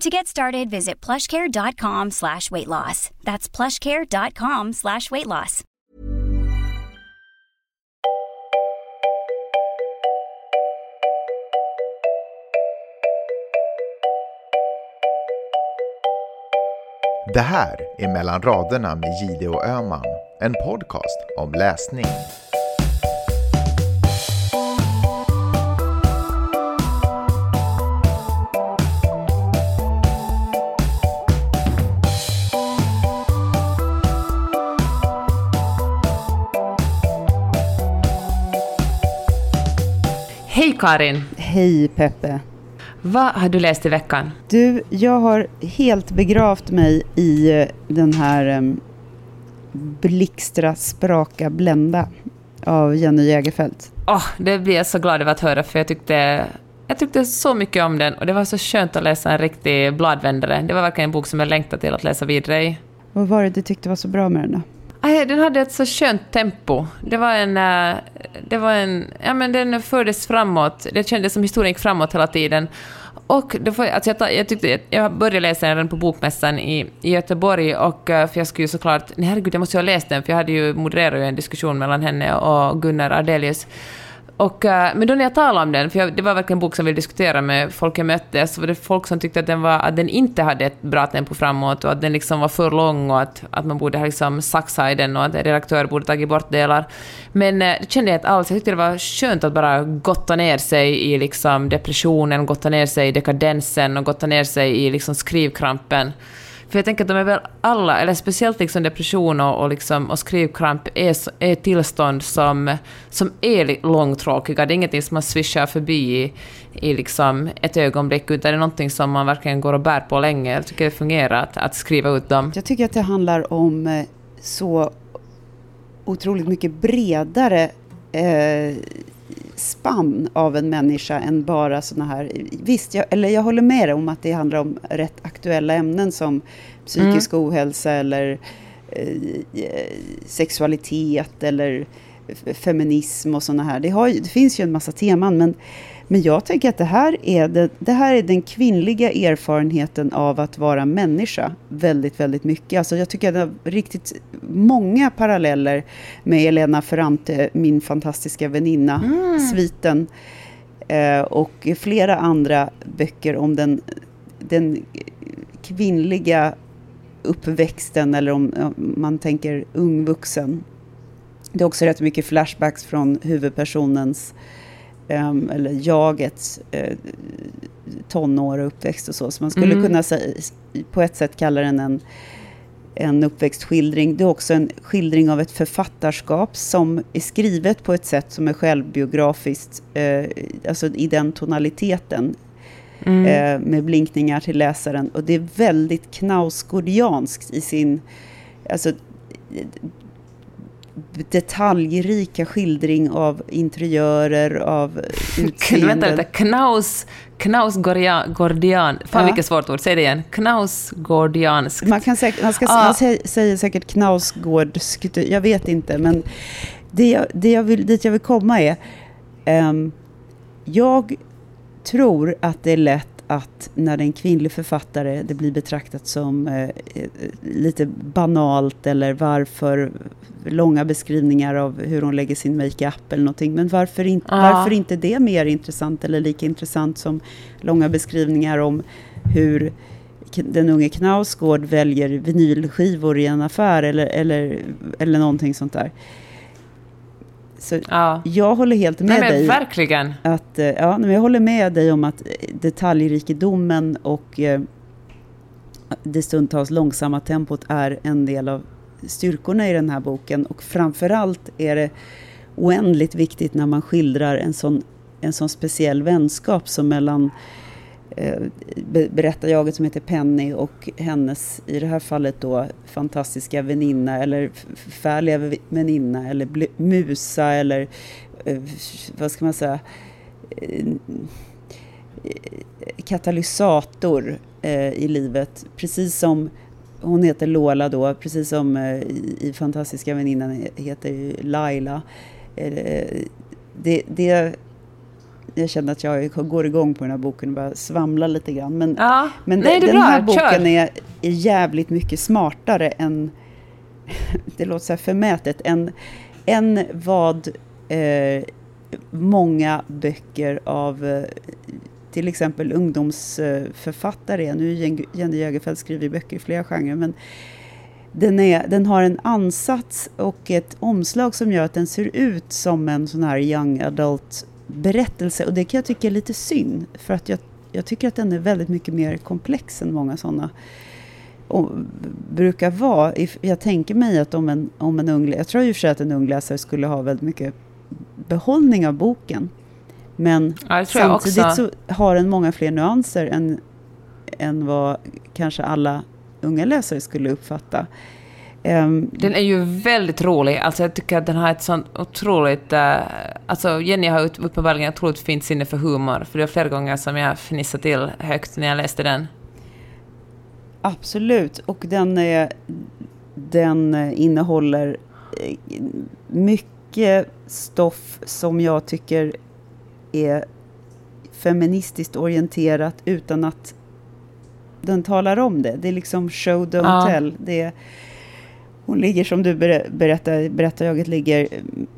To get started, visit plushcare.com slash weight loss. That's plushcare.com slash weight loss. Det här är Mellan raderna med Gide och Öman, en podcast om läsning. Hej Karin! Hej Peppe. Vad har du läst i veckan? Du, jag har helt begravt mig i eh, den här um, Blixtra, spraka, blända av Jenny Jägerfeldt. Oh, det blir jag så glad över att höra, för jag tyckte, jag tyckte så mycket om den och det var så skönt att läsa en riktig bladvändare. Det var verkligen en bok som jag längtade till att läsa vidare i. Vad var det du tyckte var så bra med den då? Ah, den hade ett så skönt tempo. Det var en... Eh, det var en... Ja, men den fördes framåt. Det kändes som historien gick framåt hela tiden. Och då får, alltså jag, ta- jag, tyckte, jag började läsa den på Bokmässan i, i Göteborg, och, eh, för jag skulle ju såklart... Nej, herregud, jag måste ju ha läst den, för jag hade ju modererat ju en diskussion mellan henne och Gunnar Ardelius. Och, eh, men då när jag talade om den, för jag, det var verkligen en bok som vi ville diskutera med folk jag mötte, så var det folk som tyckte att den, var, att den inte hade ett bra tempo framåt och att den liksom var för lång och att, att man borde ha liksom saxa i den och att redaktörer borde tagit bort delar. Men eh, det kände jag inte alls. Jag tyckte det var skönt att bara gotta ner sig i liksom depressionen, gotta ner sig i dekadensen och gotta ner sig i liksom skrivkrampen. För jag tänker att de är väl alla, eller speciellt liksom depression och, och, liksom, och skrivkramp, är, är tillstånd som, som är långtråkiga. Det är ingenting som man svischar förbi i, i liksom ett ögonblick, utan det är någonting som man verkligen går och bär på länge. Jag tycker det fungerar att, att skriva ut dem. Jag tycker att det handlar om eh, så otroligt mycket bredare eh, spann av en människa än bara såna här... Visst, jag, eller jag håller med dig om att det handlar om rätt aktuella ämnen som psykisk ohälsa eller eh, eh, sexualitet eller feminism och såna här. Det, har, det finns ju en massa teman, men, men jag tänker att det här, är det, det här är den kvinnliga erfarenheten av att vara människa väldigt, väldigt mycket. Alltså jag tycker att det har riktigt många paralleller med Elena Ferrante, min fantastiska väninna, sviten, eh, och flera andra böcker om den, den kvinnliga uppväxten eller om om man tänker ungvuxen. Det är också rätt mycket flashbacks från huvudpersonens ehm, eller jagets eh, tonår och uppväxt och så. Så man skulle Mm. kunna säga, på ett sätt kalla den en, en uppväxtskildring. Det är också en skildring av ett författarskap som är skrivet på ett sätt som är självbiografiskt, eh, alltså i den tonaliteten Mm. eh, med blinkningar till läsaren. Och det är väldigt knausgårdianskt i sin alltså, detaljrika skildring av interiörer, av Vänta utseenden. lite, knaus, knausgårdian, fan Ja. vilket svårt ord, säg det igen. Knausgårdianskt. Man, kan säkert, man, ska, Ah. man sä- säger säkert knausgårdskt, jag vet inte. Men det jag, det jag vill, dit jag vill komma är, ehm, jag tror att det är lätt att när det är en kvinnlig författare det blir betraktat som eh, eh, lite banalt eller varför långa beskrivningar av hur hon lägger sin makeup eller någonting. Men varför, in, Ja. varför inte det mer intressant eller lika intressant som långa beskrivningar om hur den unge Knausgård väljer vinylskivor i en affär eller, eller, eller någonting sånt där. Så ja. jag håller helt med Nej, dig. Verkligen. Att, eh, ja, jag håller med dig om att detaljrikedomen och eh, det stundtals långsamma tempot är en del av styrkorna i den här boken. Och framförallt är det oändligt viktigt när man skildrar en sån, en sån speciell vänskap som mellan Eh, berättar berättarjaget som heter Penny och hennes, i det här fallet då, fantastiska väninna eller förfärliga väninna eller musa eller eh, vad ska man säga eh, katalysator i livet. Precis som hon heter Lola då, precis som i Fantastiska väninnan heter Laila. Det, det, jag känner att jag går igång på den här boken och bara svamlar lite grann. Men, ja. men Nej, den bra. här boken är, är jävligt mycket smartare än, det låter så här förmätet, än, än vad eh, många böcker av eh, till exempel ungdomsförfattare är. Nu Jenny Jägerfeld skriver böcker i flera genrer, men den, är, den har en ansats och ett omslag som gör att den ser ut som en sån här young adult berättelse. Och det kan jag tycka är lite synd, för att jag, jag tycker att den är väldigt mycket mer komplex än många sådana och brukar vara. Jag tänker mig att om en, om en ung, jag tror och för sig att en ung läsare skulle ha väldigt mycket behållning av boken. Men ja, samtidigt så har den många fler nyanser än, än vad kanske alla unga läsare skulle uppfatta. Um, den är ju väldigt rolig. Alltså jag tycker att den har ett sånt otroligt... Uh, alltså Jenny har uppenbarligen ett otroligt fint sinne för humor. För det var flera gånger som jag fnissade till högt när jag läste den. Absolut. Och den, är, den innehåller eh, mycket stoff som jag tycker är feministiskt orienterat utan att den talar om det. Det är liksom show, don't ja. tell. Det är, hon ligger som du berättar, berättarjaget ligger,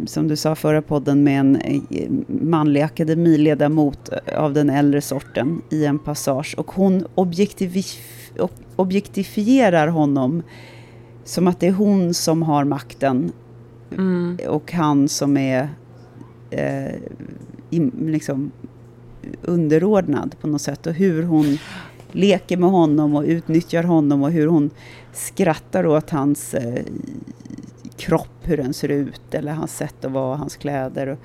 som du sa förra podden, med en eh, manlig akademiledamot av den äldre sorten i en passage. Och hon objektifierar honom som att det är hon som har makten mm. och han som är eh, liksom underordnad på något sätt. Och hur hon leker med honom och utnyttjar honom och hur hon skrattar åt hans eh, kropp, hur den ser ut, eller hans sätt att vara, hans kläder. Och,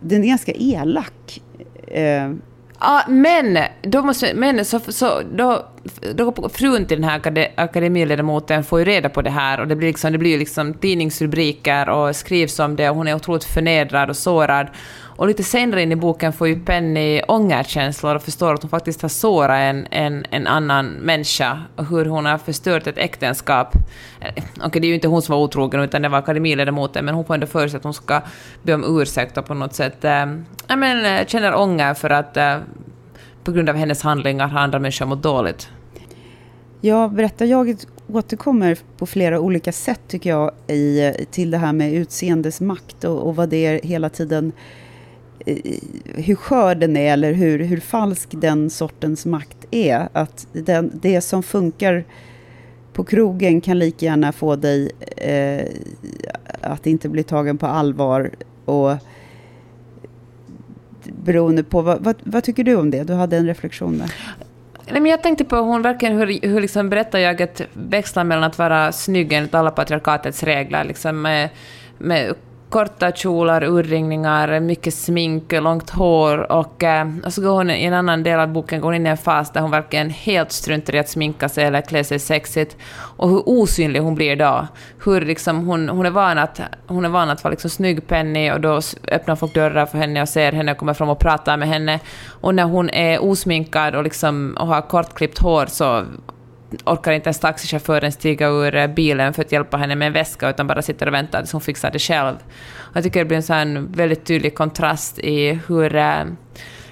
den är ganska elak. Eh, Ja, men då måste, men så, så då, då frun till den här akademiledamoten får ju reda på det här och det blir liksom, det blir liksom tidningsrubriker och skrivs om det och hon är otroligt förnedrad och sårad. Och lite senare in i boken får ju Penny ångerkänslor och förstår att hon faktiskt har sårat en, en, en annan människa och hur hon har förstört ett äktenskap. Eh, okej, okay, det är ju inte hon som var otrogen utan det var akademiledamoten, men hon får ändå för sig att hon ska be om ursäkt och på något sätt äh, men, eh, känner ånger för att äh, på grund av hennes handlingar har andra människor mått dåligt. Ja, berättarjaget återkommer på flera olika sätt tycker jag i, till det här med utseendets makt och, och vad det är hela tiden hur skör den är eller hur, hur falsk den sortens makt är. Att den, det som funkar på krogen kan lika gärna få dig eh, att inte bli tagen på allvar. Och beroende på, vad, vad, vad, tycker du om det? Du hade en reflektion där. Nej, men jag tänkte på hon verkligen hur, hur liksom berättarjaget växlar mellan att vara snygg enligt alla patriarkatets regler, liksom med, med korta kjolar, urringningar, mycket smink, långt hår och, eh, och så går hon i en annan del av boken går hon in i en fas där hon verkligen helt struntar i att sminka sig eller klä sig sexigt och hur osynlig hon blir då. Hur liksom hon, hon, är van att, hon är van att vara liksom snygg Penny och då öppnar folk dörrar för henne och ser henne och kommer fram och pratar med henne. Och när hon är osminkad och, liksom, och har kortklippt hår så orkar inte ens taxichauffören stiga ur eh, bilen för att hjälpa henne med en väska, utan bara sitter och väntar tills hon fixar det själv. Jag tycker det blir en sån väldigt tydlig kontrast i hur, eh,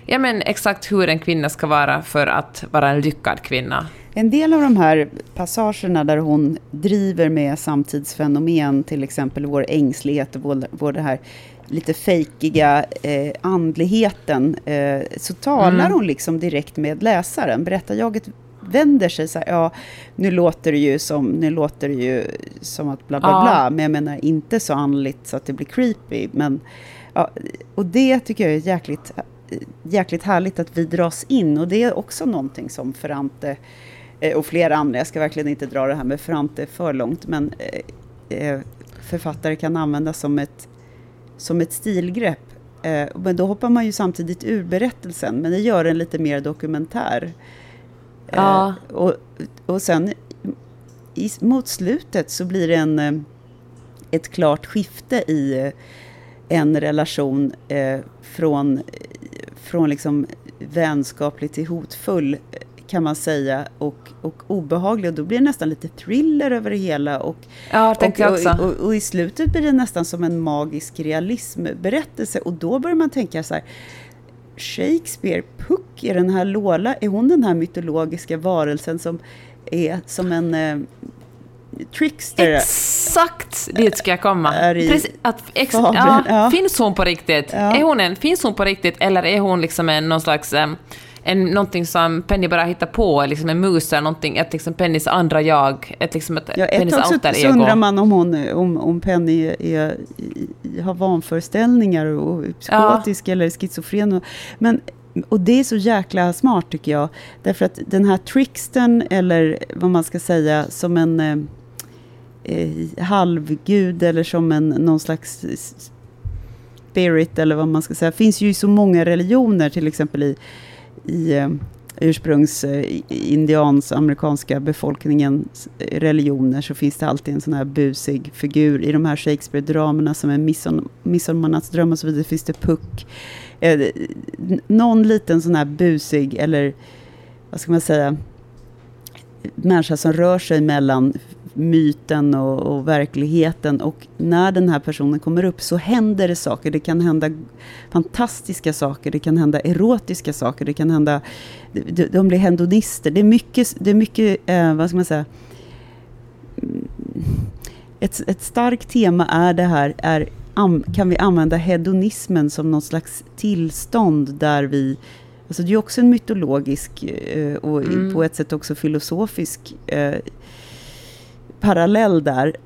ja men exakt hur en kvinna ska vara för att vara en lyckad kvinna. En del av de här passagerna där hon driver med samtidsfenomen, till exempel vår ängslighet och vår, vår det här lite fejkiga eh, andligheten, eh, så talar mm. hon liksom direkt med läsaren. Berättarjaget vänder sig så här, ja, nu låter det ju som, nu låter det ju som att bla bla ja. bla, men jag menar inte så andligt så att det blir creepy, men ja, och det tycker jag är jäkligt, jäkligt härligt att vi dras in och det är också någonting som Ferrante eh, och flera andra, jag ska verkligen inte dra det här med Ferrante för långt, men eh, eh författare kan använda som ett, som ett stilgrepp. Men då hoppar man ju samtidigt ur berättelsen, men det gör den lite mer dokumentär. Eh, ja. och, och sen i, mot slutet så blir det en, eh, ett klart skifte i en relation eh, från, från liksom vänskaplig till hotfull kan man säga och, och obehaglig. Och då blir det nästan lite thriller över det hela. Och, ja, och, och, och, och, i slutet blir det nästan som en magisk realismberättelse. Och då börjar man tänka så här Shakespeare, Puck, är den här Lola, är hon den här mytologiska varelsen som är som en eh, trickster? Exakt dit ska jag komma. I Precis, att ex, ja, ja. Finns hon på riktigt? Ja. Är hon en, finns hon på riktigt eller är hon liksom en, någon slags um, en, någonting som Penny bara hittar på, liksom en mus eller någonting, ett liksom Pennys andra jag, ett liksom ett, ja, Pennys alter ego. så undrar man om, hon, om, om Penny är, är, har vanföreställningar och är psykotisk ja. eller schizofren. Men och det är så jäkla smart tycker jag. Därför att den här trickstern, eller vad man ska säga, som en eh, eh halvgud eller som en någon slags spirit eller vad man ska säga. finns ju i så många religioner, till exempel i i eh, ursprungsindiansk-amerikanska eh, befolkningens eh, religioner så finns det alltid en sån här busig figur. I de här Shakespeare-dramerna som är Midsommarnattsdröm och så vidare finns det Puck. Eh, någon liten sån här busig eller vad ska man säga människa som rör sig mellan myten och, och, verkligheten. Och när den här personen kommer upp så händer det saker. Det kan hända fantastiska saker, det kan hända erotiska saker, det kan hända... De, de blir hedonister. Det är mycket, det är mycket eh, vad ska man säga... Ett, ett starkt tema är det här, är, kan vi använda hedonismen som någon slags tillstånd där vi Alltså det är också en mytologisk eh, och mm. på ett sätt också filosofisk eh, parallell där.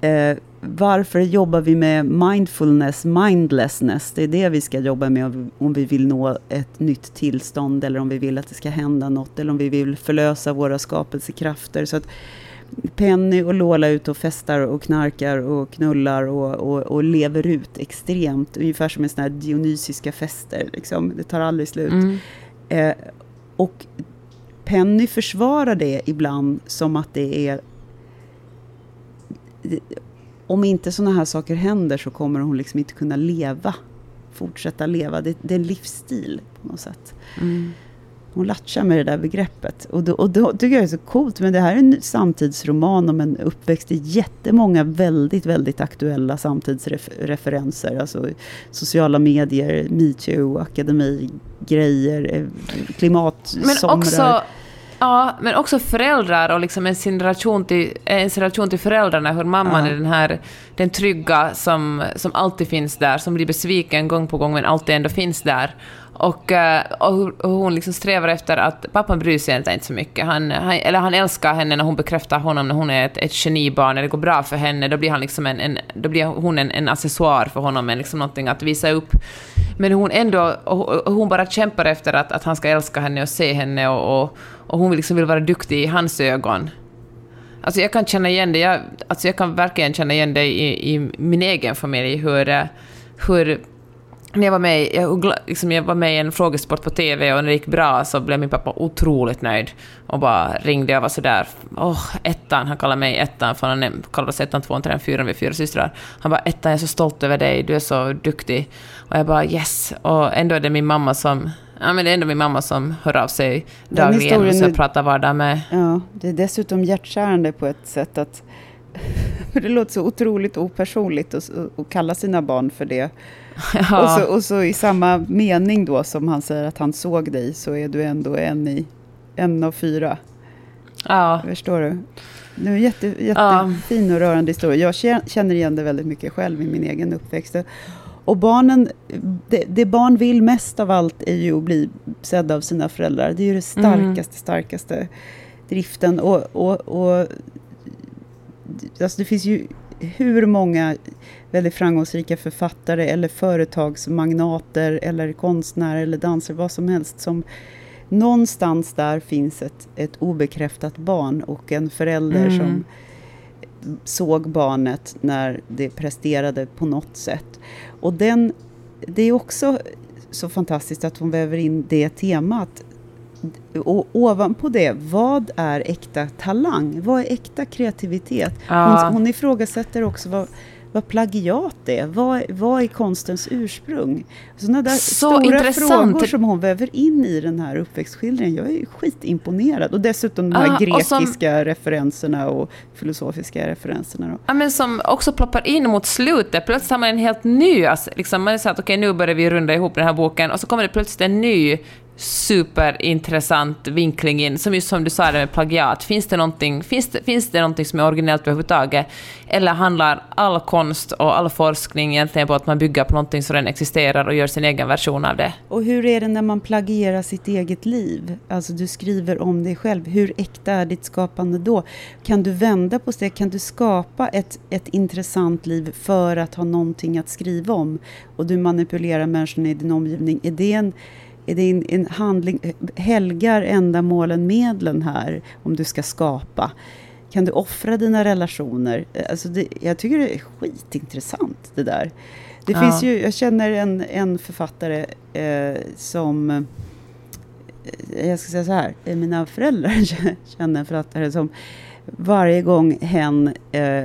Eh, varför jobbar vi med mindfulness, mindlessness? Det är det vi ska jobba med om vi vill nå ett nytt tillstånd eller om vi vill att det ska hända något eller om vi vill förlösa våra skapelsekrafter. Så att Penny och Lola är ute och festar och knarkar och knullar och, och, och, lever ut extremt. Ungefär som en sån här dionysiska fester. Liksom. Det tar aldrig slut. Mm. Eh, och Penny försvarar det ibland som att det är om inte sådana här saker händer så kommer hon liksom inte kunna leva. Fortsätta leva. Det, det är en livsstil på något sätt. Mm. Hon latchar med det där begreppet. Och då, och då tycker jag det är så coolt. Men det här är en samtidsroman om en uppväxt i jättemånga väldigt, väldigt aktuella samtidsreferenser. Alltså sociala medier, metoo, akademi, grejer, eh, klimatsomrar. Men också Ja, men också föräldrar och liksom sin relation till, ens relation till föräldrarna, hur mamman ja. är den här den trygga som, som alltid finns där, som blir besviken gång på gång men alltid ändå finns där. Och, eh, och hon liksom strävar efter att pappan bryr sig inte så mycket. Han, han, eller han älskar henne när hon bekräftar honom när hon är ett, ett genibarn, när det går bra för henne, då blir, han liksom en, en då blir hon en, en accessoar för honom, en liksom någonting att visa upp. Men hon ändå, och hon bara kämpar efter att, att han ska älska henne och se henne och, och, och hon liksom vill vara duktig i hans ögon. Alltså jag kan känna igen det, jag, alltså jag kan verkligen känna igen det i, i min egen familj, hur, eh, hur när jag var, med, jag, liksom jag var med i en frågesport på TV och när det gick bra så blev min pappa otroligt nöjd och bara ringde och var sådär åh, oh, ettan, han kallar mig ettan för han kallar sig ettan, tvåan, trean, fyran, vi är fyra systrar. Han bara ettan, jag är så stolt över dig, du är så duktig. Och jag bara yes, och ändå är det min mamma som Ja, men det är ändå min mamma som hör av sig dagligen och så jag pratar vardag med. Ja, det är dessutom hjärtkärande på ett sätt att det låter så otroligt opersonligt att kalla sina barn för det. Ja. Och, så, och så i samma mening då som han säger att han såg dig så är du ändå en, i, en av fyra. Ja. Förstår du? Det är en jätte, jättefin och rörande historia. Jag känner igen det väldigt mycket själv i min egen uppväxt. Och barnen, det, det, barn vill mest av allt är ju att bli sedda av sina föräldrar. Det är ju det starkaste, mm. starkaste driften. Och, och, och alltså det finns ju hur många väldigt framgångsrika författare eller företagsmagnater eller konstnärer eller dansare, vad som helst, som någonstans där finns ett, ett obekräftat barn och en förälder mm. som såg barnet när det presterade på något sätt. Och den, det är också så fantastiskt att hon väver in det temat. Och ovanpå det, vad är äkta talang? Vad är äkta kreativitet? Ja. Hon, hon ifrågasätter också vad, vad plagiat är. Vad, vad är konstens ursprung? Sådana där så stora intressant. frågor som hon väver in i den här uppväxtskildringen. Jag är skitimponerad. Och dessutom de här ah, grekiska som, referenserna och filosofiska referenserna. Då. Ja, men som också ploppar in mot slutet. Plötsligt har man en helt ny... Alltså, liksom, man är så att okej, okay, nu börjar vi runda ihop den här boken. Och så kommer det plötsligt en ny superintressant vinkling in, som just som du sa det med plagiat. Finns det någonting, finns det, finns det någonting som är originellt överhuvudtaget? Eller handlar all konst och all forskning egentligen på att man bygger på någonting som redan existerar och gör sin egen version av det? Och hur är det när man plagierar sitt eget liv? Alltså du skriver om dig själv. Hur äkta är ditt skapande då? Kan du vända på det? Kan du skapa ett, ett intressant liv för att ha någonting att skriva om? Och du manipulerar människorna i din omgivning. Är det en är det en, en handling, helgar ändamålen medlen här om du ska skapa? Kan du offra dina relationer? Alltså det, jag tycker det är skitintressant det där. Det ja. finns ju, jag känner en, en författare eh, som, eh, jag ska säga så här, eh, mina föräldrar känner en författare som varje gång hen eh,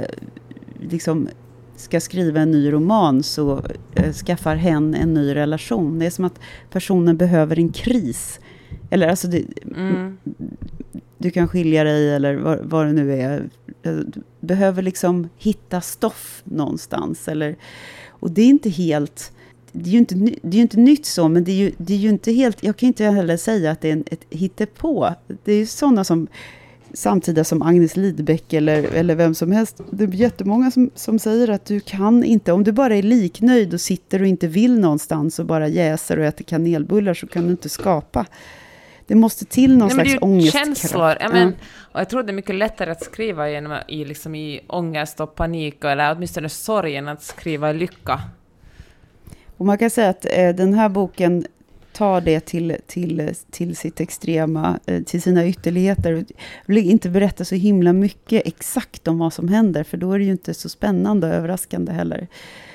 liksom ska skriva en ny roman så eh, skaffar hen en ny relation. Det är som att personen behöver en kris. Eller alltså, det, mm. du kan skilja dig eller vad, vad det nu är. Du behöver liksom hitta stoff någonstans. Eller, och det är inte helt... Det är ju inte, det är inte nytt så, men det är, ju, det är ju inte helt... Jag kan inte heller säga att det är en, ett hittepå. Det är ju sådana som samtida som Agnes Lidbeck eller, eller vem som helst. Det är jättemånga som, som säger att du kan inte, om du bara är liknöjd och sitter och inte vill någonstans och bara jäser och äter kanelbullar så kan du inte skapa. Det måste till någon Nej, slags ångestkraft. känslor. Ja, men, och jag tror det är mycket lättare att skriva genom, i, liksom, i ångest och panik, eller åtminstone sorg, än att skriva i lycka. Och man kan säga att eh, den här boken tar det till, till, till sitt extrema, eh, till sina ytterligheter. Jag vill inte berätta så himla mycket exakt om vad som händer, för då är det ju inte så spännande och överraskande heller.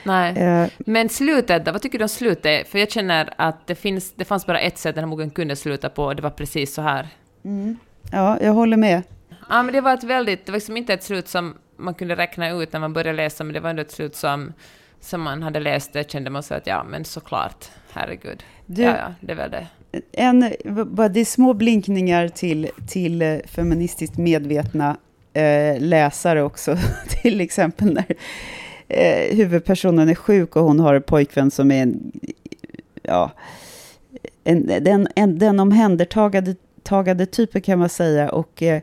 Nej. Eh. Men slutet Vad tycker du om slutet? För jag känner att det, finns, det fanns bara ett sätt den här boken kunde sluta på, och det var precis så här. Mm. Ja, jag håller med. Ja, men det var ett väldigt, det var liksom inte ett slut som man kunde räkna ut när man började läsa, men det var ändå ett slut som, som man hade läst det, kände man så att ja, men såklart herregud. Du, ja, ja, det väl det. En, det är små blinkningar till, till eh, feministiskt medvetna eh, läsare också. till exempel när eh, huvudpersonen är sjuk och hon har en pojkvän som är en, ja, en, den, en, den omhändertagade typen kan man säga. Och eh,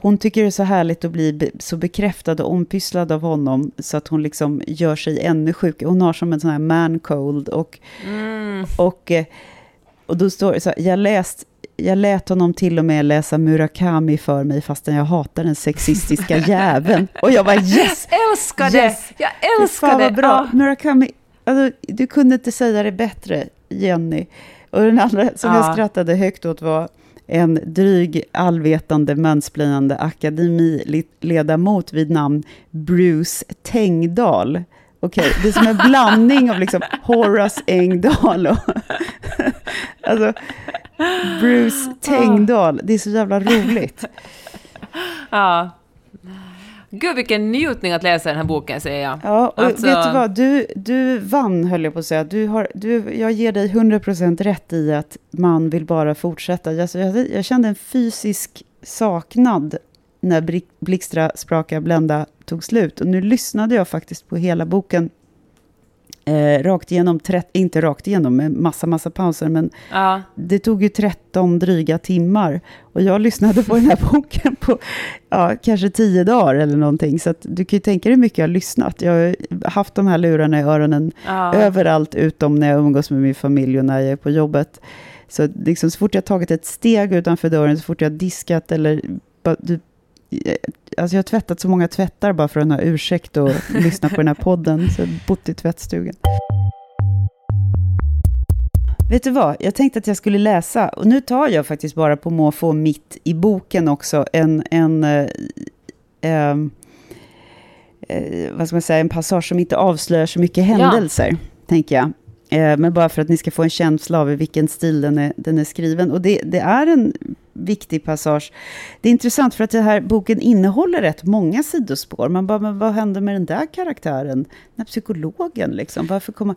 hon tycker det är så härligt att bli så bekräftad och ompysslad av honom så att hon liksom gör sig ännu sjukare. Hon har som en sån här man cold. Och, mm. och, eh, och då står det så här, jag läst jag lät honom till och med läsa Murakami för mig fastän jag hatar den sexistiska jäveln. Och jag bara yes! Älskar det! Yes. Jag älskar Fan, det! Bra. Ah. Murakami, alltså, du kunde inte säga det bättre, Jenny. Och den andra som ah. jag skrattade högt åt var en dryg, allvetande, mansplainande akademiledamot vid namn Bruce Tengdal. Okej, okay, det är som en blandning av liksom Horace Engdahl och... alltså, Bruce Tengdal, det är så jävla roligt. Ja. Gud vilken njutning att läsa den här boken, säger jag. Ja, och alltså... vet du vad? Du, du vann, höll jag på att säga. Du har, du, jag ger dig 100% rätt i att man vill bara fortsätta. Alltså, jag, jag kände en fysisk saknad när Blixtra, Spraka, Blända tog slut. Och nu lyssnade jag faktiskt på hela boken Eh, rakt igenom, trett- inte rakt igenom, med massa, massa pauser, men Ja. det tog ju 13 dryga timmar. Och jag lyssnade på den här boken på ja, kanske 10 dagar eller någonting. Så du kan ju tänka dig hur mycket jag har lyssnat. Jag har haft de här lurarna i öronen Ja. överallt, utom när jag umgås med min familj och när jag är på jobbet. Så liksom, så fort jag tagit ett steg utanför dörren, så fort jag diskat eller... alltså jag har tvättat så många tvättar bara för att ha ursäkt och lyssna på den här podden. Så jag har bott i tvättstugan. Vet du vad? Jag tänkte att jag skulle läsa, och nu tar jag faktiskt bara på måfå mitt i boken också, en, en, eh, ehm, eh, vad ska man säga, en passage som inte avslöjar så mycket händelser, tänker jag. Eh, men bara för att ni ska få en känsla av i vilken stil den är, den är skriven. Och det, det är en viktig passage. Det är intressant för att den här boken innehåller rätt många sidospår. Man bara, men vad hände med den där karaktären? Den här psykologen, liksom. Varför komma...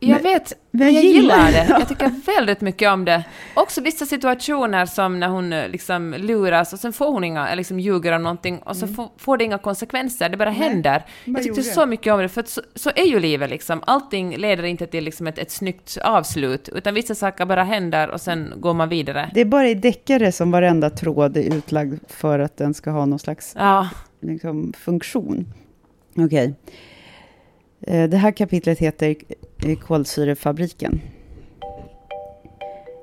Jag Men- vet, men jag, jag gillar det. Jag tycker väldigt mycket om det. Också vissa situationer som när hon eh, liksom luras och sen får hon inga, eller liksom ljuger om någonting och så får, får det inga konsekvenser, det bara händer. bara Jag tyckte gjorde. så mycket om det, för att så, så är ju livet liksom. Allting leder inte till liksom ett, ett snyggt avslut, utan vissa saker bara händer och sen går man vidare. Det är bara i deckare som varenda tråd är utlagd för att den ska ha någon slags Ja, liksom, funktion. Okej. Eh, Eh, det här kapitlet heter eh, Kolsyrefabriken.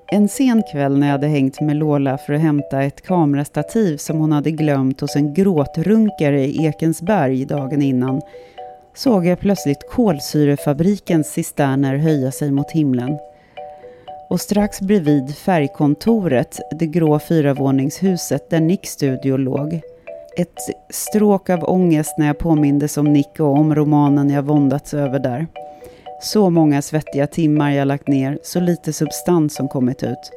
En sen kväll när jag hade hängt med Lola för att hämta ett kamerastativ som hon hade glömt hos en gråtrunkare i Ekensberg dagen innan såg jag plötsligt kolsyrefabrikens cisterner höja sig mot himlen. Och strax bredvid färgkontoret, det grå fyravåningshuset där Nicks studio låg, ett stråk av ångest när jag påmindes om Nick och om romanen jag våndats över där. Så många svettiga timmar jag lagt ner, så lite substans som kommit ut.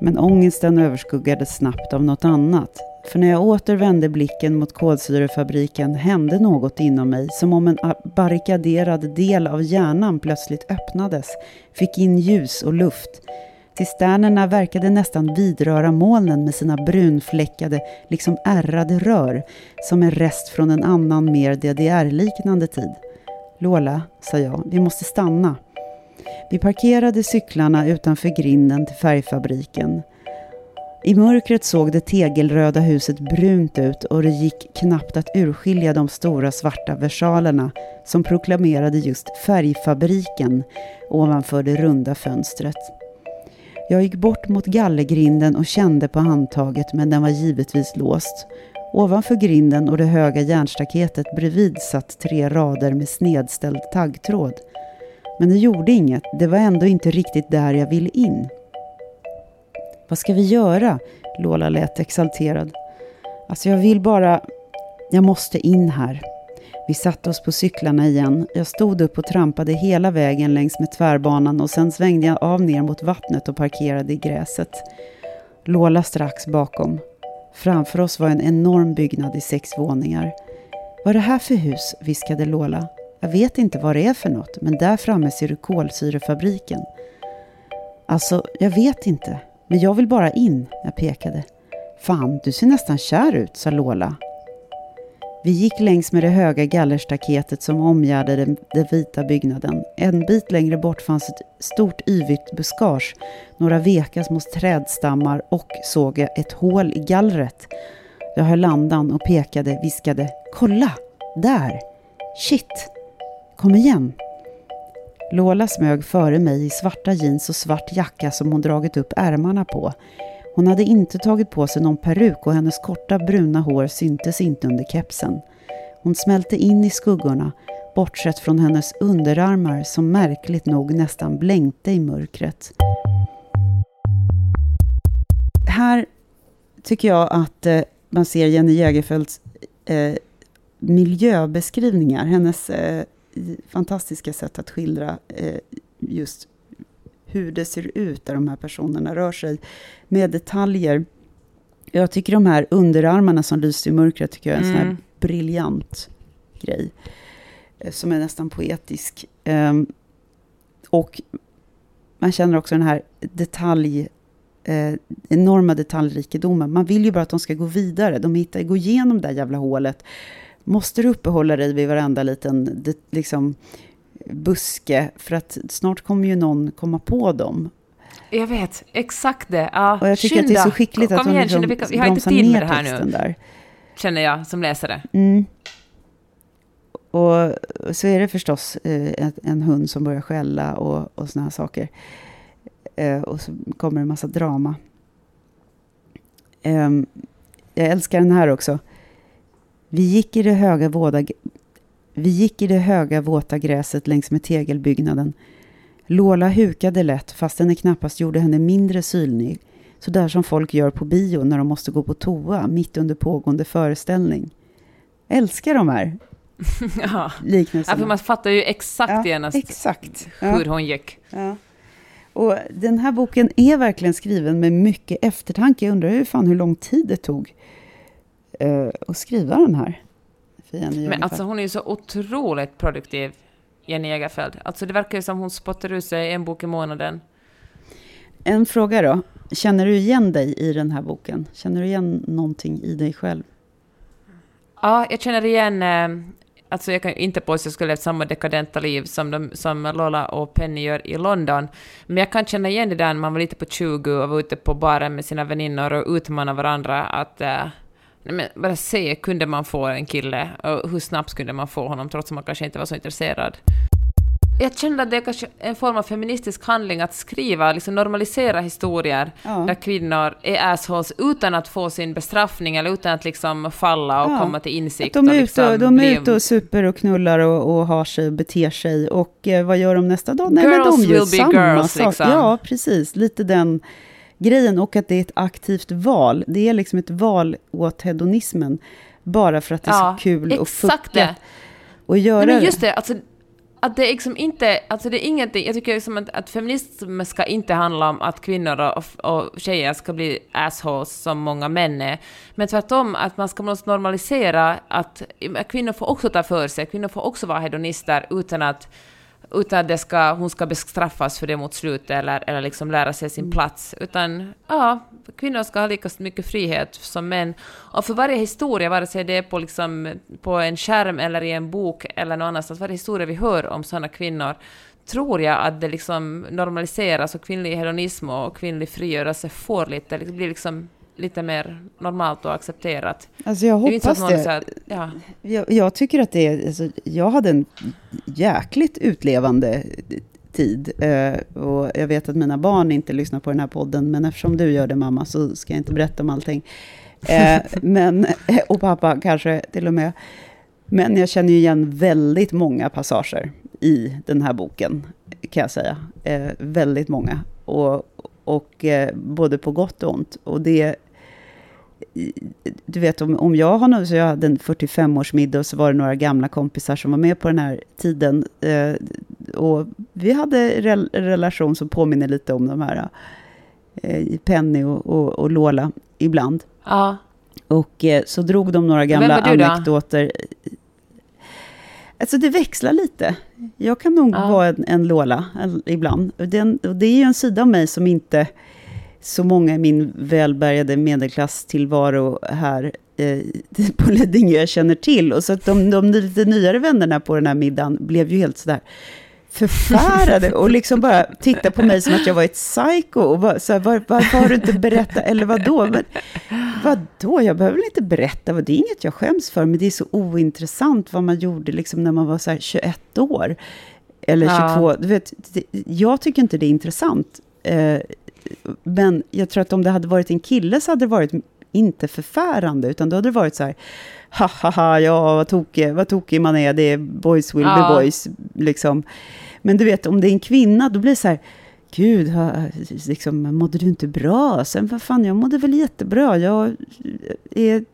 Men ångesten överskuggades snabbt av något annat. För när jag åter vände blicken mot kolsyrefabriken hände något inom mig som om en barrikaderad del av hjärnan plötsligt öppnades, fick in ljus och luft. Cisternerna verkade nästan vidröra molnen med sina brunfläckade, liksom ärrade rör, som en rest från en annan mer DDR-liknande tid. Lola, sa jag, vi måste stanna. Vi parkerade cyklarna utanför grinden till färgfabriken. I mörkret såg det tegelröda huset brunt ut och det gick knappt att urskilja de stora svarta versalerna som proklamerade just färgfabriken ovanför det runda fönstret. Jag gick bort mot gallergrinden och kände på handtaget men den var givetvis låst. Ovanför grinden och det höga järnstaketet bredvid satt tre rader med snedställd taggtråd. Men det gjorde inget, det var ändå inte riktigt där jag ville in. Vad ska vi göra? Lola lät exalterad. Alltså jag vill bara... Jag måste in här. Vi satte oss på cyklarna igen. Jag stod upp och trampade hela vägen längs med tvärbanan och sen svängde jag av ner mot vattnet och parkerade i gräset. Lola strax bakom. Framför oss var en enorm byggnad i sex våningar. Vad är det här för hus? viskade Lola. Jag vet inte vad det är för något, men där framme ser du kolsyrefabriken. Alltså, jag vet inte, men jag vill bara in, jag pekade. Fan, du ser nästan kär ut, sa Lola. Vi gick längs med det höga gallerstaketet som omgärdade den, vita byggnaden. En bit längre bort fanns ett stort yvigt buskage, några veka små trädstammar och såg jag ett hål i gallret. Jag höll andan och pekade, viskade ”Kolla! Där! Shit! Kom igen!” Lola smög före mig i svarta jeans och svart jacka som hon dragit upp ärmarna på. Hon hade inte tagit på sig någon peruk och hennes korta bruna hår syntes inte under kepsen. Hon smälte in i skuggorna, bortsett från hennes underarmar som märkligt nog nästan blänkte i mörkret. Här tycker jag att eh, man ser Jenny Jägerfeldts eh, miljöbeskrivningar, hennes eh, fantastiska sätt att skildra eh, just hur det ser ut där de här personerna rör sig med detaljer. Jag tycker de här underarmarna som lyser i mörkret tycker jag är en sån här Mm. briljant grej. eh, Som är nästan poetisk. Ehm, och man känner också den här detalj, eh, enorma detaljrikedomen. Man vill ju bara att de ska gå vidare. De hittar, går igenom det där jävla hålet. Måste du uppehålla dig vid varenda liten det, liksom, buske, för att snart kommer ju någon komma på dem. Jag vet, exakt det. Ja, Och jag tycker skynda. att det är så skickligt Kom att hon igen, liksom skynda. Vi, har inte tid med det här nu, där. känner jag som läsare. Mm. Och så är det förstås eh, ett- en hund som börjar skälla och, och såna här saker. Eh, och så kommer en massa drama. Ehm, jag älskar den här också. Vi gick i det höga våda, vi gick i det höga våta gräset längs med tegelbyggnaden. Lola hukade lätt fastän det knappast gjorde henne mindre sylnig. Så där som folk gör på bio när de måste gå på toa mitt under pågående föreställning. Älskar de här ja. Ja, liknelserna. för man fattar ju exakt Ja, genast Exakt. hur Ja, hon gick. ja. Och den här boken är verkligen skriven med mycket eftertanke. Jag undrar hur fan hur lång tid det tog eh, att skriva den här. För Jenny Men alltså hon är ju så otroligt produktiv, Jenny Jägerfeld. Alltså det verkar ju som hon spottar ut sig en bok i månaden. En fråga då. Känner du igen dig i den här boken? Känner du igen någonting i dig själv? Ja, jag känner igen... Eh, alltså jag kan inte påstå att jag skulle levt samma dekadenta liv som, de, som Lola och Penny gör i London. Men jag kan känna igen det där när man var lite på 20 och var ute på baren med sina väninnor och utmanade varandra att... Nej men bara se, kunde man få en kille? Och hur snabbt kunde man få honom trots att man kanske inte var så intresserad? Jag kände att det är kanske en form av feministisk handling att skriva, liksom normalisera historier Ja. där kvinnor är assholes utan att få sin bestraffning eller utan att liksom falla och Ja. komma till insikt. De är, ute, liksom och, de är ute och super och knullar och, och har sig och beter sig. Och eh, vad gör de nästa dag? Nej, men Girls de gör will be girls, sak. liksom. Ja, precis. Lite den grejen. Och att det är ett aktivt val. Det är liksom ett val åt hedonismen. Bara för att det är Ja, så kul och fuckat. det. Och göra Nej, men just det. det, alltså, att det är liksom inte, alltså det är ingenting, jag tycker liksom att, att feminism ska inte handla om att kvinnor och, och tjejer ska bli assholes som många män är, men tvärtom att man ska måste normalisera att kvinnor får också ta för sig, kvinnor får också vara hedonister utan att utan att det ska, hon ska bestraffas för det mot slutet eller, eller liksom lära sig sin plats. Utan ja, kvinnor ska ha lika mycket frihet som män. Och för varje historia, vare sig det är på, liksom, på en skärm eller i en bok eller någon annanstans, varje historia vi hör om sådana kvinnor, tror jag att det liksom normaliseras och kvinnlig hedonism och kvinnlig frigörelse får lite, det blir liksom lite mer normalt och accepterat. Alltså jag Det hoppas det. att, ja, Jag, jag tycker att det är... Alltså, jag hade en jäkligt utlevande tid. Eh, och jag vet att mina barn inte lyssnar på den här podden, men eftersom du gör det mamma så ska jag inte berätta om allting. Eh, men, och pappa kanske till och med. Men jag känner ju igen väldigt många passager i den här boken, kan jag säga. Eh, väldigt många. Och, och eh, både på gott och ont. Och det du vet om, om jag har nu, så jag hade en 45-årsmiddag och så var det några gamla kompisar som var med på den här tiden. Eh, och vi hade en relation som påminner lite om de här eh, Penny och, och, och Lola ibland. ja, Och eh, så drog de några gamla anekdoter. Alltså det växlar lite. Jag kan nog Ja. vara en, en Lola en- ibland. Den, det är ju en sida av mig som inte så många i min välbärgade medelklasstillvaro här eh, på Lidingö känner till. Och så att de, de lite nyare vännerna på den här middagen blev ju helt sådär förfärade och liksom bara tittade på mig som att jag var ett psycho. Och var, så här, var, varför har du inte berättat, eller vadå? Men, vadå, jag behöver väl inte berätta, det är inget jag skäms för, men det är så ointressant vad man gjorde liksom när man var så här 21 år. Eller Ja. 22, du vet, jag tycker inte det är intressant. Eh, men jag tror att om det hade varit en kille så hade det varit inte förfärande, utan då hade det varit så här, ha ha ha, ja vad tokig, vad tokig man är, det är boys will Ja. be boys, liksom. Men du vet, om det är en kvinna, då blir det så här, gud, ha, liksom, mådde du inte bra? Sen, vad fan, jag mådde väl jättebra, jag är,